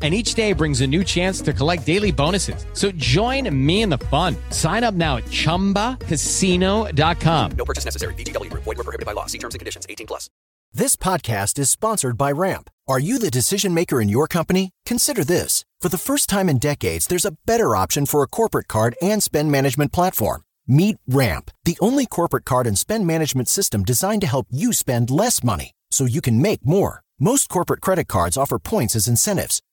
and each day brings a new chance to collect daily bonuses. So join me in the fun. Sign up now at chumbacasino.com. No purchase necessary. VGW Group. Void were prohibited by law. See terms and conditions. 18 plus. This podcast is sponsored by Ramp. Are you the decision maker in your company? Consider this. For the first time in decades, there's a better option for a corporate card and spend management platform. Meet Ramp, the only corporate card and spend management system designed to help you spend less money so you can make more. Most corporate credit cards offer points as incentives,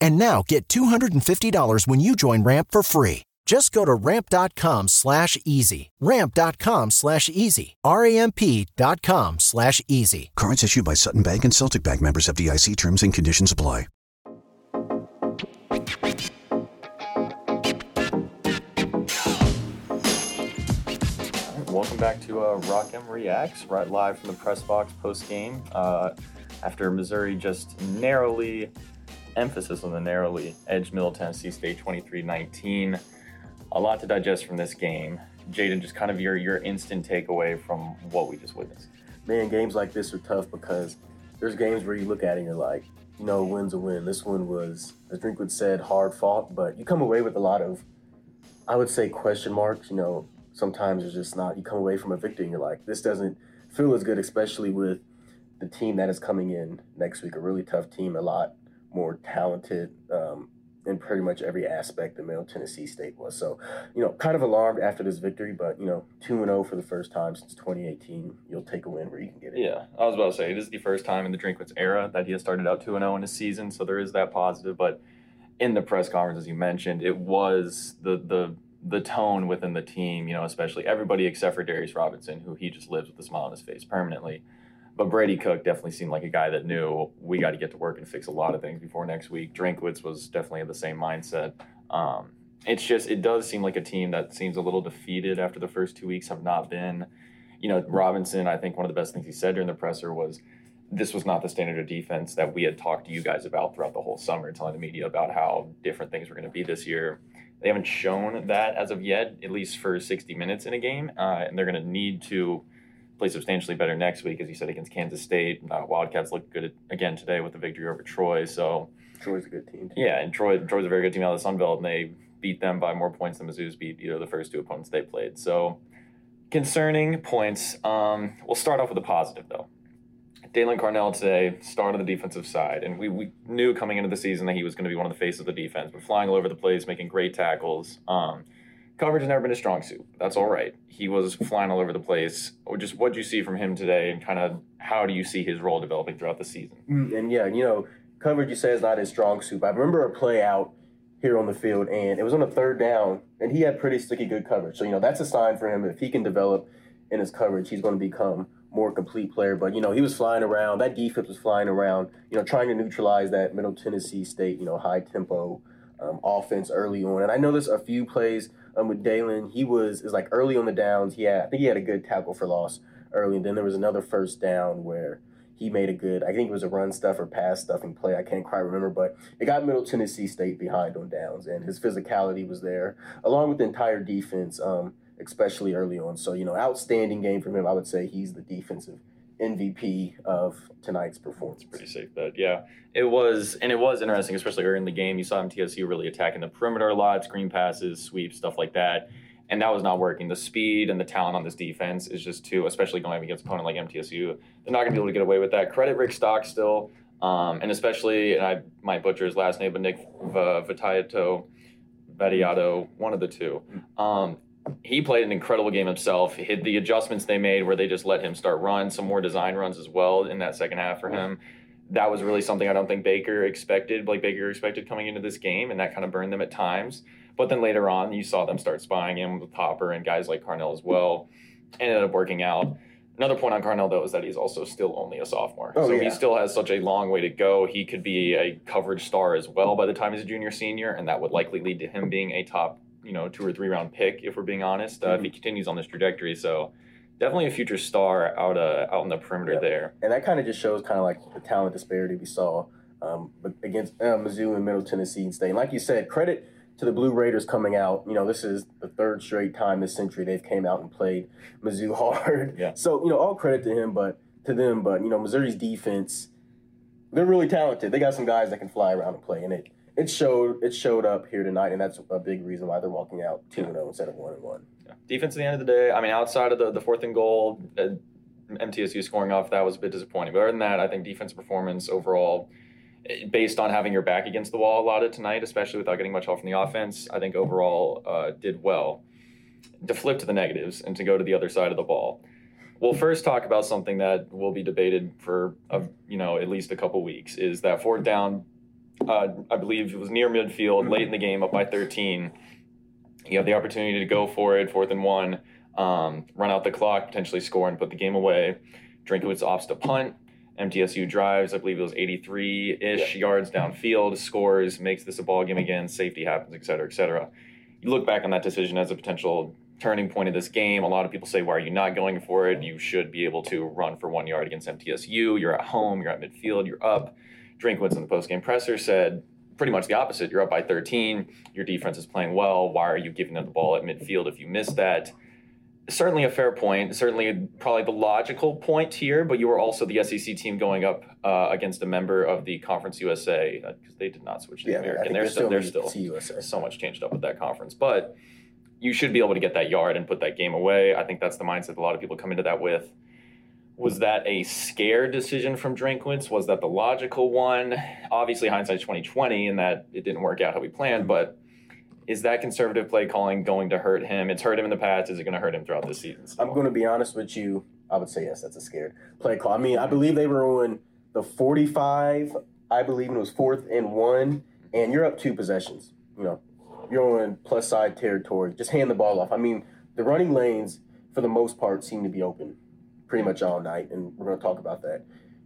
And now get $250 when you join Ramp for free. Just go to ramp.com slash easy. Ramp.com slash easy. R-A-M-P.com slash easy. Cards issued by Sutton Bank and Celtic Bank members of DIC terms and conditions apply. Welcome back to uh, Rock M Reacts, right live from the press box post game. Uh, after Missouri just narrowly emphasis on the narrowly edged Middle Tennessee State 23-19. A lot to digest from this game. Jaden, just kind of your your instant takeaway from what we just witnessed. Man, games like this are tough because there's games where you look at it and you're like, you know, win's a win. This one was, as Drinkwitz said, hard fought, but you come away with a lot of, I would say, question marks. You know, sometimes it's just not. You come away from a victory and you're like, this doesn't feel as good, especially with the team that is coming in next week. A really tough team, a lot more talented um, in pretty much every aspect than Middle Tennessee State was. So, you know, kind of alarmed after this victory, but you know, two and zero for the first time since 2018. You'll take a win where you can get it. Yeah, I was about to say it is the first time in the Drinkwitz era that he has started out two and zero in a season, so there is that positive. But in the press conference, as you mentioned, it was the the the tone within the team. You know, especially everybody except for Darius Robinson, who he just lives with a smile on his face permanently. But Brady Cook definitely seemed like a guy that knew we got to get to work and fix a lot of things before next week. Drinkwitz was definitely in the same mindset. Um, it's just it does seem like a team that seems a little defeated after the first two weeks have not been. You know, Robinson. I think one of the best things he said during the presser was this was not the standard of defense that we had talked to you guys about throughout the whole summer, telling the media about how different things were going to be this year. They haven't shown that as of yet, at least for 60 minutes in a game, uh, and they're going to need to play substantially better next week, as you said, against Kansas State. Uh, Wildcats look good again today with the victory over Troy. So Troy's a good team. Too. Yeah, and Troy Troy's a very good team out of the Sun Belt, and they beat them by more points than Mizzou's beat you know the first two opponents they played. So concerning points. Um, we'll start off with a positive though. Daylan Carnell today started on the defensive side, and we, we knew coming into the season that he was going to be one of the faces of the defense, but flying all over the place, making great tackles. Um, coverage has never been a strong suit. That's all right. He was flying all over the place. Or just what do you see from him today, and kind of how do you see his role developing throughout the season? And yeah, you know, coverage you say is not his strong suit. I remember a play out here on the field, and it was on a third down, and he had pretty sticky good coverage. So you know, that's a sign for him. If he can develop in his coverage, he's going to become more complete player. But you know, he was flying around. That defense was flying around. You know, trying to neutralize that Middle Tennessee State, you know, high tempo um, offense early on. And I know there's a few plays um, with Daylan. He was is like early on the downs. He had I think he had a good tackle for loss early, and then there was another first down where he made a good. I think it was a run stuff or pass stuffing play. I can't quite remember, but it got Middle Tennessee State behind on downs, and his physicality was there along with the entire defense. Um, especially early on. So, you know, outstanding game from him. I would say he's the defensive MVP of tonight's performance. Pretty safe bet. Yeah, it was, and it was interesting, especially early in the game. You saw MTSU really attacking the perimeter a lot, screen passes, sweeps, stuff like that, and that was not working. The speed and the talent on this defense is just too, especially going against opponent like MTSU. They're not going to be able to get away with that. Credit Rick Stockstill, um, and especially, and I might butcher his last name, but Nick Vitato, Vadiato, one of the two. Um, he played an incredible game himself. Hit the adjustments they made where they just let him start run, some more design runs as well in that second half for him. That was really something I don't think Baker expected, like Baker expected coming into this game, and that kind of burned them at times. But then later on, you saw them start spying him with Hopper and guys like Carnell as well. Ended up working out. Another point on Carnell though is that he's also still only a sophomore, Oh, so yeah. he still has such a long way to go. He could be a coverage star as well by the time he's a junior senior, and that would likely lead to him being a top, you know, two or three round pick if we're being honest. Uh, Mm-hmm. If he continues on this trajectory, so definitely a future star out uh, out in the perimeter there. And that kind of just shows kind of like the talent disparity we saw um, but against uh, Mizzou and Middle Tennessee State. And like you said, credit to the Blue Raiders coming out. You know, this is the third straight time this century they've came out and played Mizzou hard. Yeah. So you know, all credit to him, but to them. But you know, Missouri's defense, they're really talented. They got some guys that can fly around and play, and it it showed it showed up here tonight, and that's a big reason why they're walking out two and zero instead of one and one. Defense at the end of the day, I mean, outside of the, the fourth and goal, uh, MTSU scoring off, that was a bit disappointing. But other than that, I think defense performance overall, eh, based on having your back against the wall a lot of tonight, especially without getting much help from the offense, I think overall uh, did well. To flip to the negatives and to go to the other side of the ball. We'll first talk about something that will be debated for, uh, you know, at least a couple weeks. Is that fourth down? Uh, I believe it was near midfield, late in the game, up by 13 you have the opportunity to go for it, fourth and one, um, run out the clock, potentially score and put the game away. Drinkwitz opts to punt. MTSU drives, I believe it was 83 ish yards downfield, scores, makes this a ball game again, safety happens, et cetera, et cetera. You look back on that decision as a potential turning point of this game. A lot of people say, why are you not going for it? You should be able to run for one yard against MTSU. You're at home, you're at midfield, you're up. Drinkwitz in the postgame presser said, pretty much the opposite. You're up by 13. Your defense is playing well. Why are you giving them the ball at midfield if you miss that? Certainly a fair point. Certainly probably the logical point here, but you were also the SEC team going up uh, against a member of the Conference USA because they did not switch to the Yeah, I American. They're they're still, they're still so much changed up with that conference, but you should be able to get that yard and put that game away. I think that's the mindset a lot of people come into that with. Was that a scare decision from Drinkwitz? Was that the logical one? Obviously, twenty twenty, in that it didn't work out how we planned. But is that conservative play calling going to hurt him? It's hurt him in the past. Is it going to hurt him throughout this season? still? I'm going to be honest with you. I would say yes. That's a scared play call. I mean, I believe they were on the 45. I believe it was fourth and one, and you're up two possessions. You know, you're on plus side territory. Just hand the ball off. I mean, the running lanes for the most part seem to be open pretty much all night, and we're going to talk about that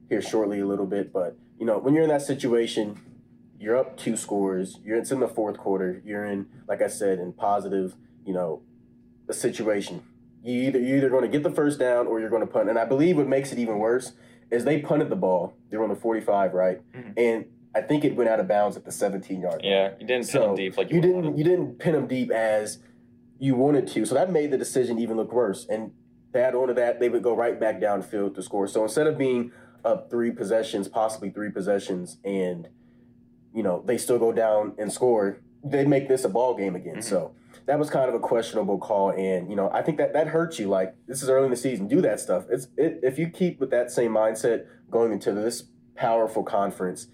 here shortly a little bit. But you know, when you're in that situation, you're up two scores. You're it's in the fourth quarter. You're in, like I said, in positive. You know, a situation. You either you're either going to get the first down or you're going to punt. And I believe what makes it even worse is they punted the ball. They were on the 45, right? Mm-hmm. And I think it went out of bounds at the 17 yard. line. Yeah, you didn't pin him deep like you, you didn't wanted. you didn't pin them deep as you wanted to. So that made the decision even look worse. And on to that, they would go right back downfield to score. So instead of being up three possessions, possibly three possessions, and you know they still go down and score, they make this a ball game again. Mm-hmm. So that was kind of a questionable call, and you know I think that that hurts you. Like this is early in the season, do that stuff. It's it, if you keep with that same mindset going into this powerful conference,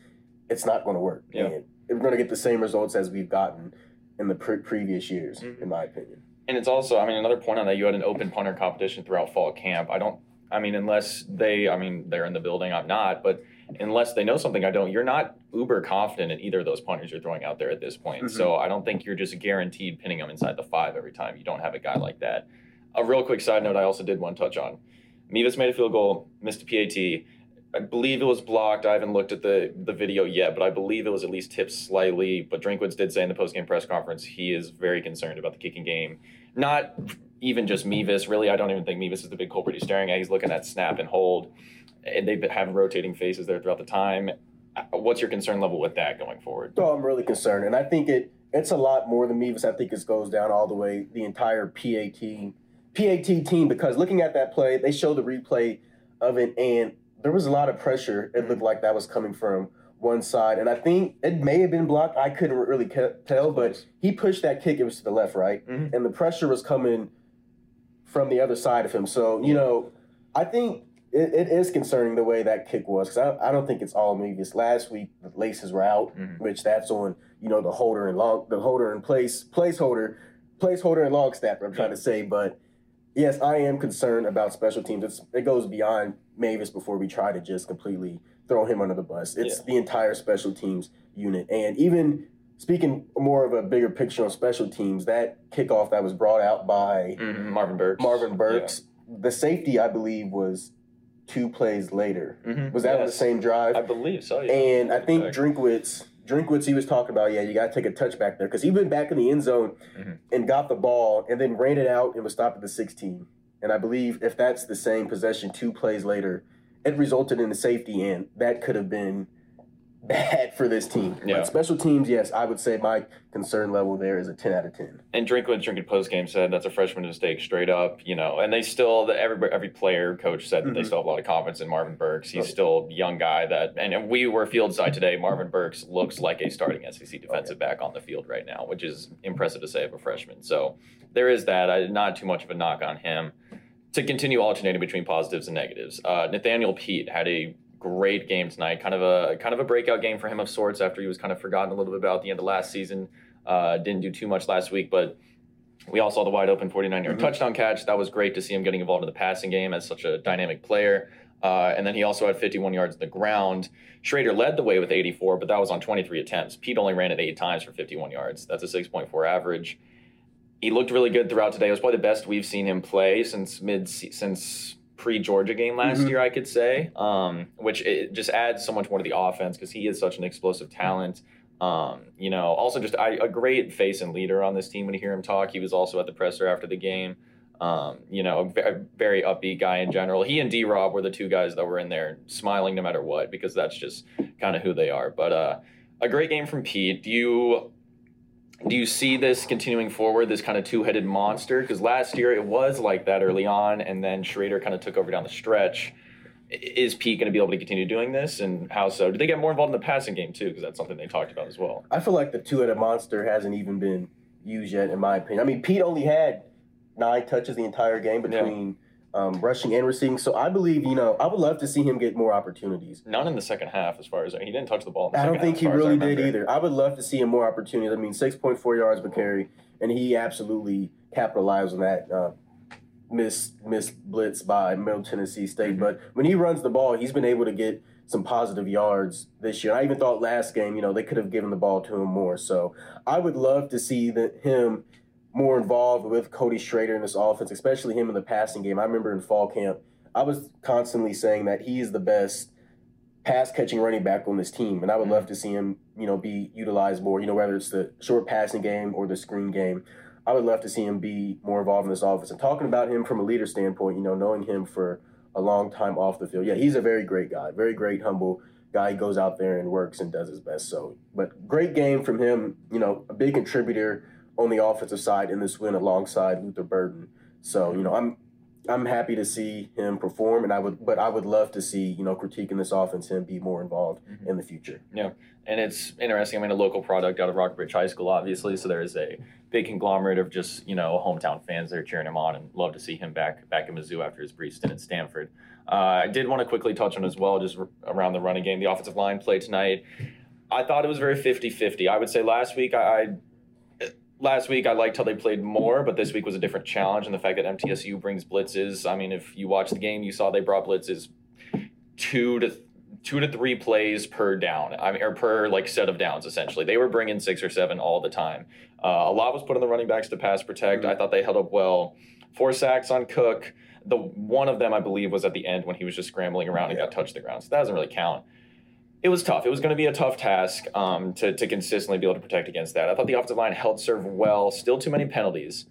it's not going to work. Yeah. And we're going to get the same results as we've gotten in the pre- previous years, mm-hmm. in my opinion. And it's also, I mean, another point on that, you had an open punter competition throughout fall camp. I don't, I mean, unless they, I mean, they're in the building, I'm not, but unless they know something I don't, you're not uber confident in either of those punters you're throwing out there at this point. So mm-hmm. I don't think you're just guaranteed pinning them inside the five every time. You don't have a guy like that. A real quick side note I also did one touch on. Mevis made a field goal, missed a PAT. I believe it was blocked. I haven't looked at the, the video yet, but I believe it was at least tipped slightly. But Drinkwitz did say in the postgame press conference he is very concerned about the kicking game. Not even just Mevis, really. I don't even think Mevis is the big culprit he's staring at. He's looking at snap and hold, and they've having rotating faces there throughout the time. Uh, What's your concern level with that going forward? So I'm really concerned, and I think it it's a lot more than Mevis. I think it goes down all the way the entire PAT PAT team because looking at that play, they show the replay of it, and there was a lot of pressure. It looked like that was coming from one side, and I think it may have been blocked. I couldn't really tell, but he pushed that kick. It was to the left, right, Mhm. and the pressure was coming from the other side of him. So you know, I think it, it is concerning the way that kick was because I, I don't think it's all Mevis. Last week the laces were out, Mhm. which that's on you know the holder and long the holder and place placeholder placeholder and long snapper. I'm trying to say, but yes, I am concerned about special teams. It's, it goes beyond Mevis before we try to just completely throw him under the bus. It's Yeah. the entire special teams unit, and even speaking more of a bigger picture on special teams, that kickoff that was brought out by Mhm, Marvin Burks. Marvin Burks, the safety I believe was two plays later. Mhm, Was that on the same drive? I believe so. Yeah. And I think Check. Drinkwitz, Drinkwitz, he was talking about, yeah, you got to take a touchback there because he went back in the end zone Mhm. and got the ball and then ran it out and was stopped at the 16. And I believe if that's the same possession two plays later, it resulted in a safety, and that could have been bad for this team. Yeah. But special teams, yes, I would say my concern level there is a 10 out of 10. And Drinkwitz drinking post game said that's a freshman mistake straight up, you know. And they still, the, every every player coach said that they Mhm. still have a lot of confidence in Marvin Burks. He's Oh. still a young guy that, and we were field side today. Marvin Burks looks like a starting SEC Oh, defensive back on the field right now, which is impressive to say of a freshman. So there is that. I, not too much of a knock on him. To continue alternating between positives and negatives, uh, Nathaniel Peat had a great game tonight. Kind of a kind of a breakout game for him of sorts after he was kind of forgotten a little bit about at the end of last season. Uh, didn't do too much last week, but we all saw the wide open 49 yard Mhm. touchdown catch. That was great to see him getting involved in the passing game as such a dynamic player. Uh, and then he also had 51 yards on the ground. Schrader led the way with 84, but that was on 23 attempts. Peat only ran it eight times for 51 yards. That's a 6.4 average. He looked really good throughout today. It was probably the best we've seen him play since mid since pre Georgia game last Mhm. year, I could say. Um, which it just adds so much more to the offense because he is such an explosive talent. Um, you know, also just I, a great face and leader on this team. When you hear him talk, he was also at the presser after the game. Um, you know, a ve- very upbeat guy in general. He and D Rob were the two guys that were in there smiling no matter what because that's just kind of who they are. But uh, a great game from Peat. Do you do you see this continuing forward, this kind of two headed monster? Because last year it was like that early on, and then Schrader kind of took over down the stretch. Is Peat going to be able to continue doing this, and how so? Do they get more involved in the passing game too? Because that's something they talked about as well. I feel like the two headed monster hasn't even been used yet, in my opinion. I mean, Peat only had nine touches the entire game between um, rushing and receiving. So I believe, you know, I would love to see him get more opportunities. Not in the second half, as far as he didn't touch the ball. In the I don't think half, he as far as I really did either. I would love to see him more opportunities. I mean, 6.4 yards per carry, and he absolutely capitalized on that uh, miss miss blitz by Middle Tennessee State. Mm-hmm. But when he runs the ball, he's been able to get some positive yards this year. I even thought last game, you know, they could have given the ball to him more. So I would love to see that him more involved with Cody Schrader in this offense, especially him in the passing game. I remember in fall camp, I was constantly saying that he is the best pass catching running back on this team, and I would mm-hmm. love to see him, you know, be utilized more. You know, whether it's the short passing game or the screen game, I would love to see him be more involved in this offense. And talking about him from a leader standpoint, you know, knowing him for a long time off the field, yeah, he's a very great guy, very great, humble guy. He goes out there and works and does his best. So, but great game from him. You know, a big contributor on the offensive side in this win alongside Luther Burden. So, you know, I'm I'm happy to see him perform, and I would, but I would love to see you know critiquing this offense him be more involved in the future. Yeah, and it's interesting. I mean, a local product out of Rock Bridge High School, obviously, so there is a big conglomerate of just you know hometown fans that are cheering him on, and love to see him back back in Mizzou after his brief stint at Stanford. Uh, I did want to quickly touch on as well, just r- around the running game, the offensive line play tonight. I thought it was very 50-50. I would say last week I. I Last week, I liked how they played more, but this week was a different challenge. And the fact that MTSU brings blitzes. I mean, if you watched the game, you saw they brought blitzes two to two to three plays per down. I mean, or per like set of downs. Essentially, they were bringing six or seven all the time. Uh, a lot was put on the running backs to pass protect. I thought they held up well. Four sacks on Cook. The one of them, I believe, was at the end when he was just scrambling around and got touched the ground. So that doesn't really count. It was tough. It was going to be a tough task um, to, to consistently be able to protect against that. I thought the offensive line held serve well. Still too many penalties.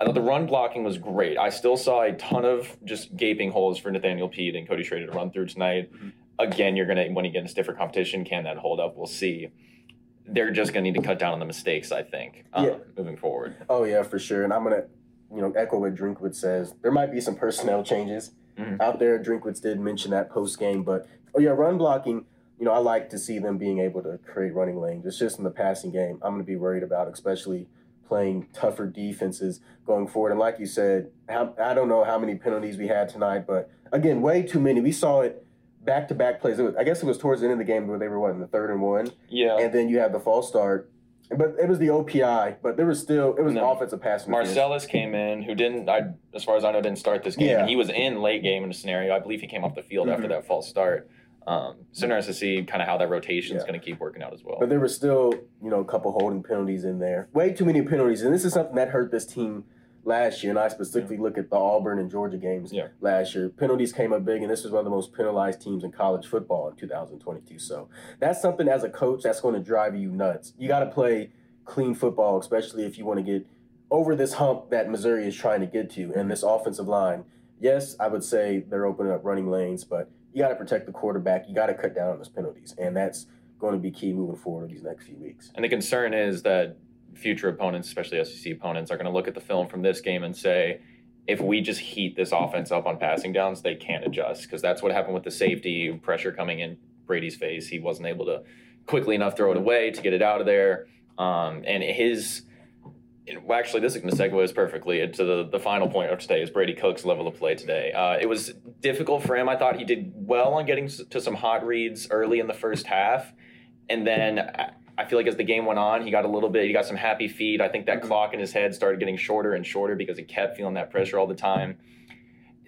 I thought the run blocking was great. I still saw a ton of just gaping holes for Nathaniel Peat and Cody Schrader to run through tonight. Again, you're gonna when you get into stiffer competition, can that hold up? We'll see. They're just gonna need to cut down on the mistakes. I think um, Yeah. moving forward. Oh yeah, for sure. And I'm gonna, you know, echo what Drinkwitz says. There might be some personnel changes Mhm. out there. Drinkwitz did mention that post game, but oh yeah, run blocking. You know, I like to see them being able to create running lanes. It's just in the passing game, I'm going to be worried about, especially playing tougher defenses going forward. And like you said, how, I don't know how many penalties we had tonight, but again, way too many. We saw it back to back plays. Was, I guess it was towards the end of the game where they were what in the third and one, Yeah. and then you had the false start. But it was the OPI, but there was still it was No. offensive pass. Marcellus came in, who didn't, I, as far as I know, didn't start this game. Yeah. And he was in late game in a scenario. I believe he came off the field after Mhm. that false start. Um, so interesting to see kind of how that rotation is Yeah. going to keep working out as well. But there were still, you know, a couple holding penalties in there. Way too many penalties. And this is something that hurt this team last year. And I specifically look at the Auburn and Georgia games Yeah. last year. Penalties came up big, and this was one of the most penalized teams in college football in 2022. So that's something as a coach that's going to drive you nuts. You got to play clean football, especially if you want to get over this hump that Missouri is trying to get to. And this offensive line, yes, I would say they're opening up running lanes, but you got to protect the quarterback. You got to cut down on those penalties. And that's going to be key moving forward in these next few weeks. And the concern is that future opponents, especially SEC opponents, are going to look at the film from this game and say, if we just heat this offense up on passing downs, they can't adjust because that's what happened with the safety pressure coming in Brady's face. He wasn't able to quickly enough throw it away to get it out of there. Um, and his, well, actually, this is going to segue us perfectly into the, the final point of today is Brady Cook's level of play today. Uh, it was difficult for him. I thought he did well on getting to some hot reads early in the first half. And then I- I feel like as the game went on, he got a little bit, he got some happy feet. I think that clock in his head started getting shorter and shorter because he kept feeling that pressure all the time.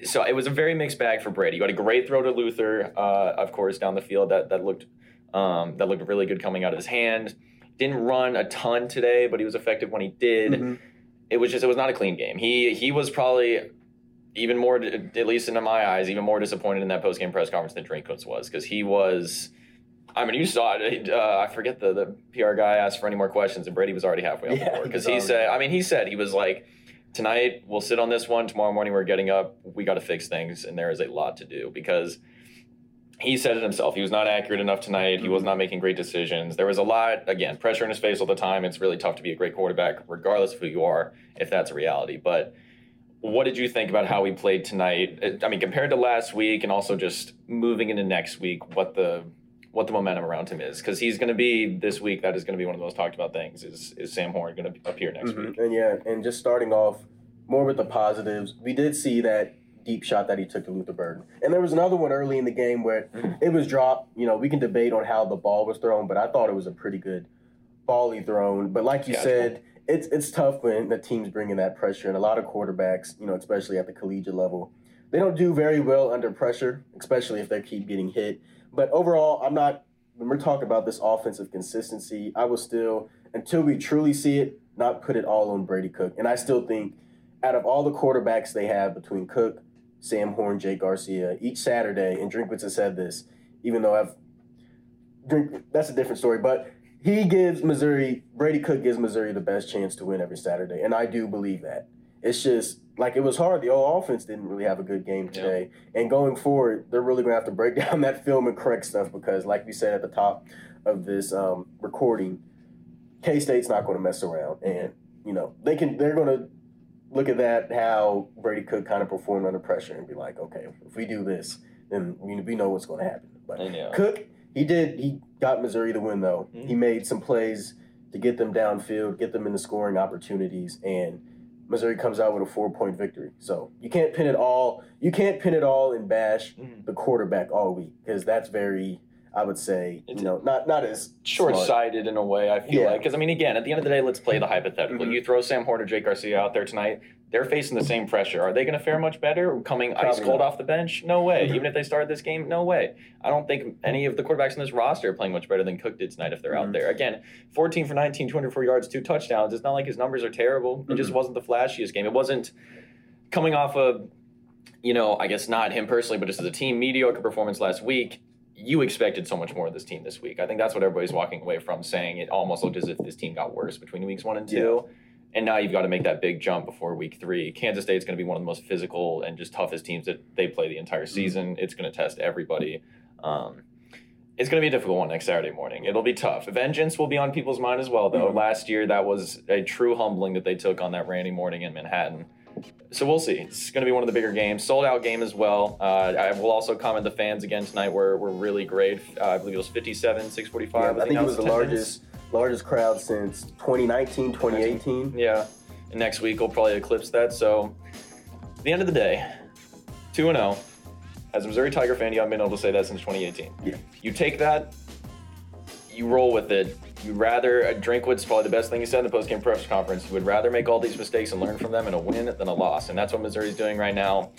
So it was a very mixed bag for Brady. You got a great throw to Luther, uh, of course, down the field that that looked um, that looked really good coming out of his hand. Didn't run a ton today, but he was effective when he did. Mhm. It was just it was not a clean game. He he was probably even more, at least in my eyes, even more disappointed in that post game press conference than Drinkwitz was because he was. I mean, you saw it. Uh, I forget the the PR guy asked for any more questions, and Brady was already halfway off Yeah, the board because he said. I mean, he said he was like, tonight we'll sit on this one. Tomorrow morning we're getting up. We got to fix things, and there is a lot to do because he said it himself. He was not accurate enough tonight. He was not making great decisions. There was a lot, again, pressure in his face all the time. It's really tough to be a great quarterback, regardless of who you are, if that's a reality. But what did you think about how he played tonight? I mean, compared to last week, and also just moving into next week, what the what the momentum around him is? Because he's going to be this week. That is going to be one of the most talked about things. Is is Sam Horn going to appear next Mhm. week? And yeah, and just starting off more with the positives, we did see that deep shot that he took to Luther Burden. And there was another one early in the game where mm. it was dropped. You know, we can debate on how the ball was thrown, but I thought it was a pretty good ball he thrown. But like you Yeah, said, it's it's tough when the team's bringing that pressure, and a lot of quarterbacks, you know, especially at the collegiate level, they don't do very well under pressure, especially if they keep getting hit. But overall, I'm not. When we're talking about this offensive consistency, I will still, until we truly see it, not put it all on Brady Cook. And I still think, out of all the quarterbacks they have between Cook, Sam Horn, Jake Garcia, each Saturday, and Drinkwitz has said this, even though I've drink that's a different story, but he gives Missouri Brady Cook gives Missouri the best chance to win every Saturday, and I do believe that. It's just like it was hard. The old offense didn't really have a good game today, and going forward, they're really gonna have to break down that film and correct stuff because, like we said at the top of this um, recording, K State's not going to mess around, and you know they can. They're going to look at that how Brady Cook kind of performed under pressure and be like, okay, if we do this, then we, know what's going to happen. But yeah. Cook, he did. He got Missouri the win though. Mm-hmm. He made some plays to get them downfield, get them into scoring opportunities, and Missouri comes out with a four point victory. So you can't pin it all. You can't pin it all and bash Mm-hmm. the quarterback all week because that's very, I would say, you know, not not as short sighted in a way. I feel Yeah. like because I mean, again, at the end of the day, let's play the hypothetical. Mhm. You throw Sam Horn or Jake Garcia out there tonight. They're facing the same pressure. Are they going to fare much better coming ice cold not. off the bench? No way. Mhm. Even if they started this game, no way. I don't think any of the quarterbacks in this roster are playing much better than Cook did tonight if they're out Mhm. there. Again, 14 for 19, 204 yards, two touchdowns. It's not like his numbers are terrible. It just Mhm. wasn't the flashiest game. It wasn't coming off of, you know, I guess not him personally, but just as a team, mediocre performance last week. You expected so much more of this team this week. I think that's what everybody's walking away from, saying it almost looked as if this team got worse between weeks one and two. And now you've got to make that big jump before week three. Kansas State's going to be one of the most physical and just toughest teams that they play the entire season. It's going to test everybody. Um, it's going to be a difficult one next Saturday morning. It'll be tough. Vengeance will be on people's mind as well, though. Mhm. Last year, that was a true humbling that they took on that rainy morning in Manhattan. So we'll see. It's going to be one of the bigger games. Sold out game as well. Uh, I will also comment the fans again tonight were, were really great. Uh, I believe it was 57, 645. Yeah, I think it was the largest largest crowd since 2019, 2018. Yeah. And next week we'll probably eclipse that. So at the end of the day, 2 and 0. As a Missouri Tiger fan, you haven't been able to say that since 2018. Yeah. You take that, you roll with it. You rather uh, Drinkwitz's probably the best thing he said in the post-game press conference. You would rather make all these mistakes and learn from them in a win than a loss, and that's what Missouri's doing right now.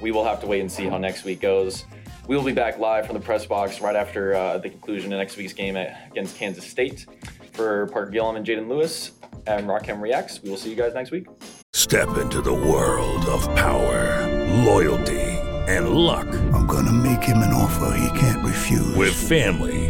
We will have to wait and see how next week goes. We will be back live from the press box right after uh, the conclusion of next week's game at, against Kansas State. For Parker Gillam and Jaden Lewis and Rock M Reacts, we will see you guys next week. Step into the world of power, loyalty, and luck. I'm gonna make him an offer he can't refuse. With family,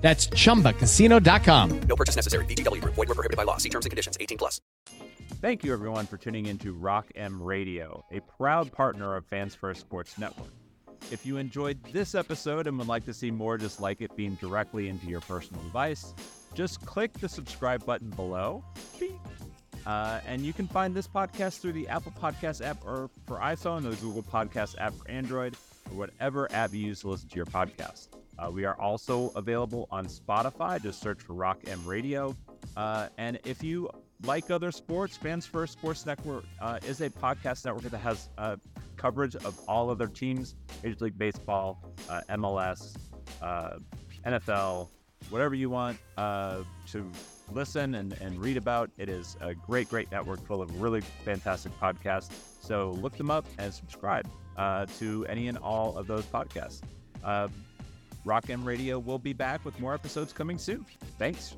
That's chumbacasino.com. No purchase necessary. VGW Group. Void were prohibited by law. See terms and conditions. 18 plus. Thank you, everyone, for tuning in to Rock M Radio, a proud partner of Fans First Sports Network. If you enjoyed this episode and would like to see more just like it beamed directly into your personal device, just click the subscribe button below. Beep. Uh, and you can find this podcast through the Apple Podcast app or for iPhone, the Google Podcast app for Android, or whatever app you use to listen to your podcast. Uh, we are also available on Spotify. Just search for Rock M Radio. Uh, and if you like other sports, Fans First Sports Network uh, is a podcast network that has uh, coverage of all other teams Major League Baseball, uh, MLS, uh, NFL, whatever you want to listen and, and read about. It is a great, great network full of really fantastic podcasts. So look them up and subscribe to any and all of those podcasts. Rock M Radio will be back with more episodes coming soon. Thanks.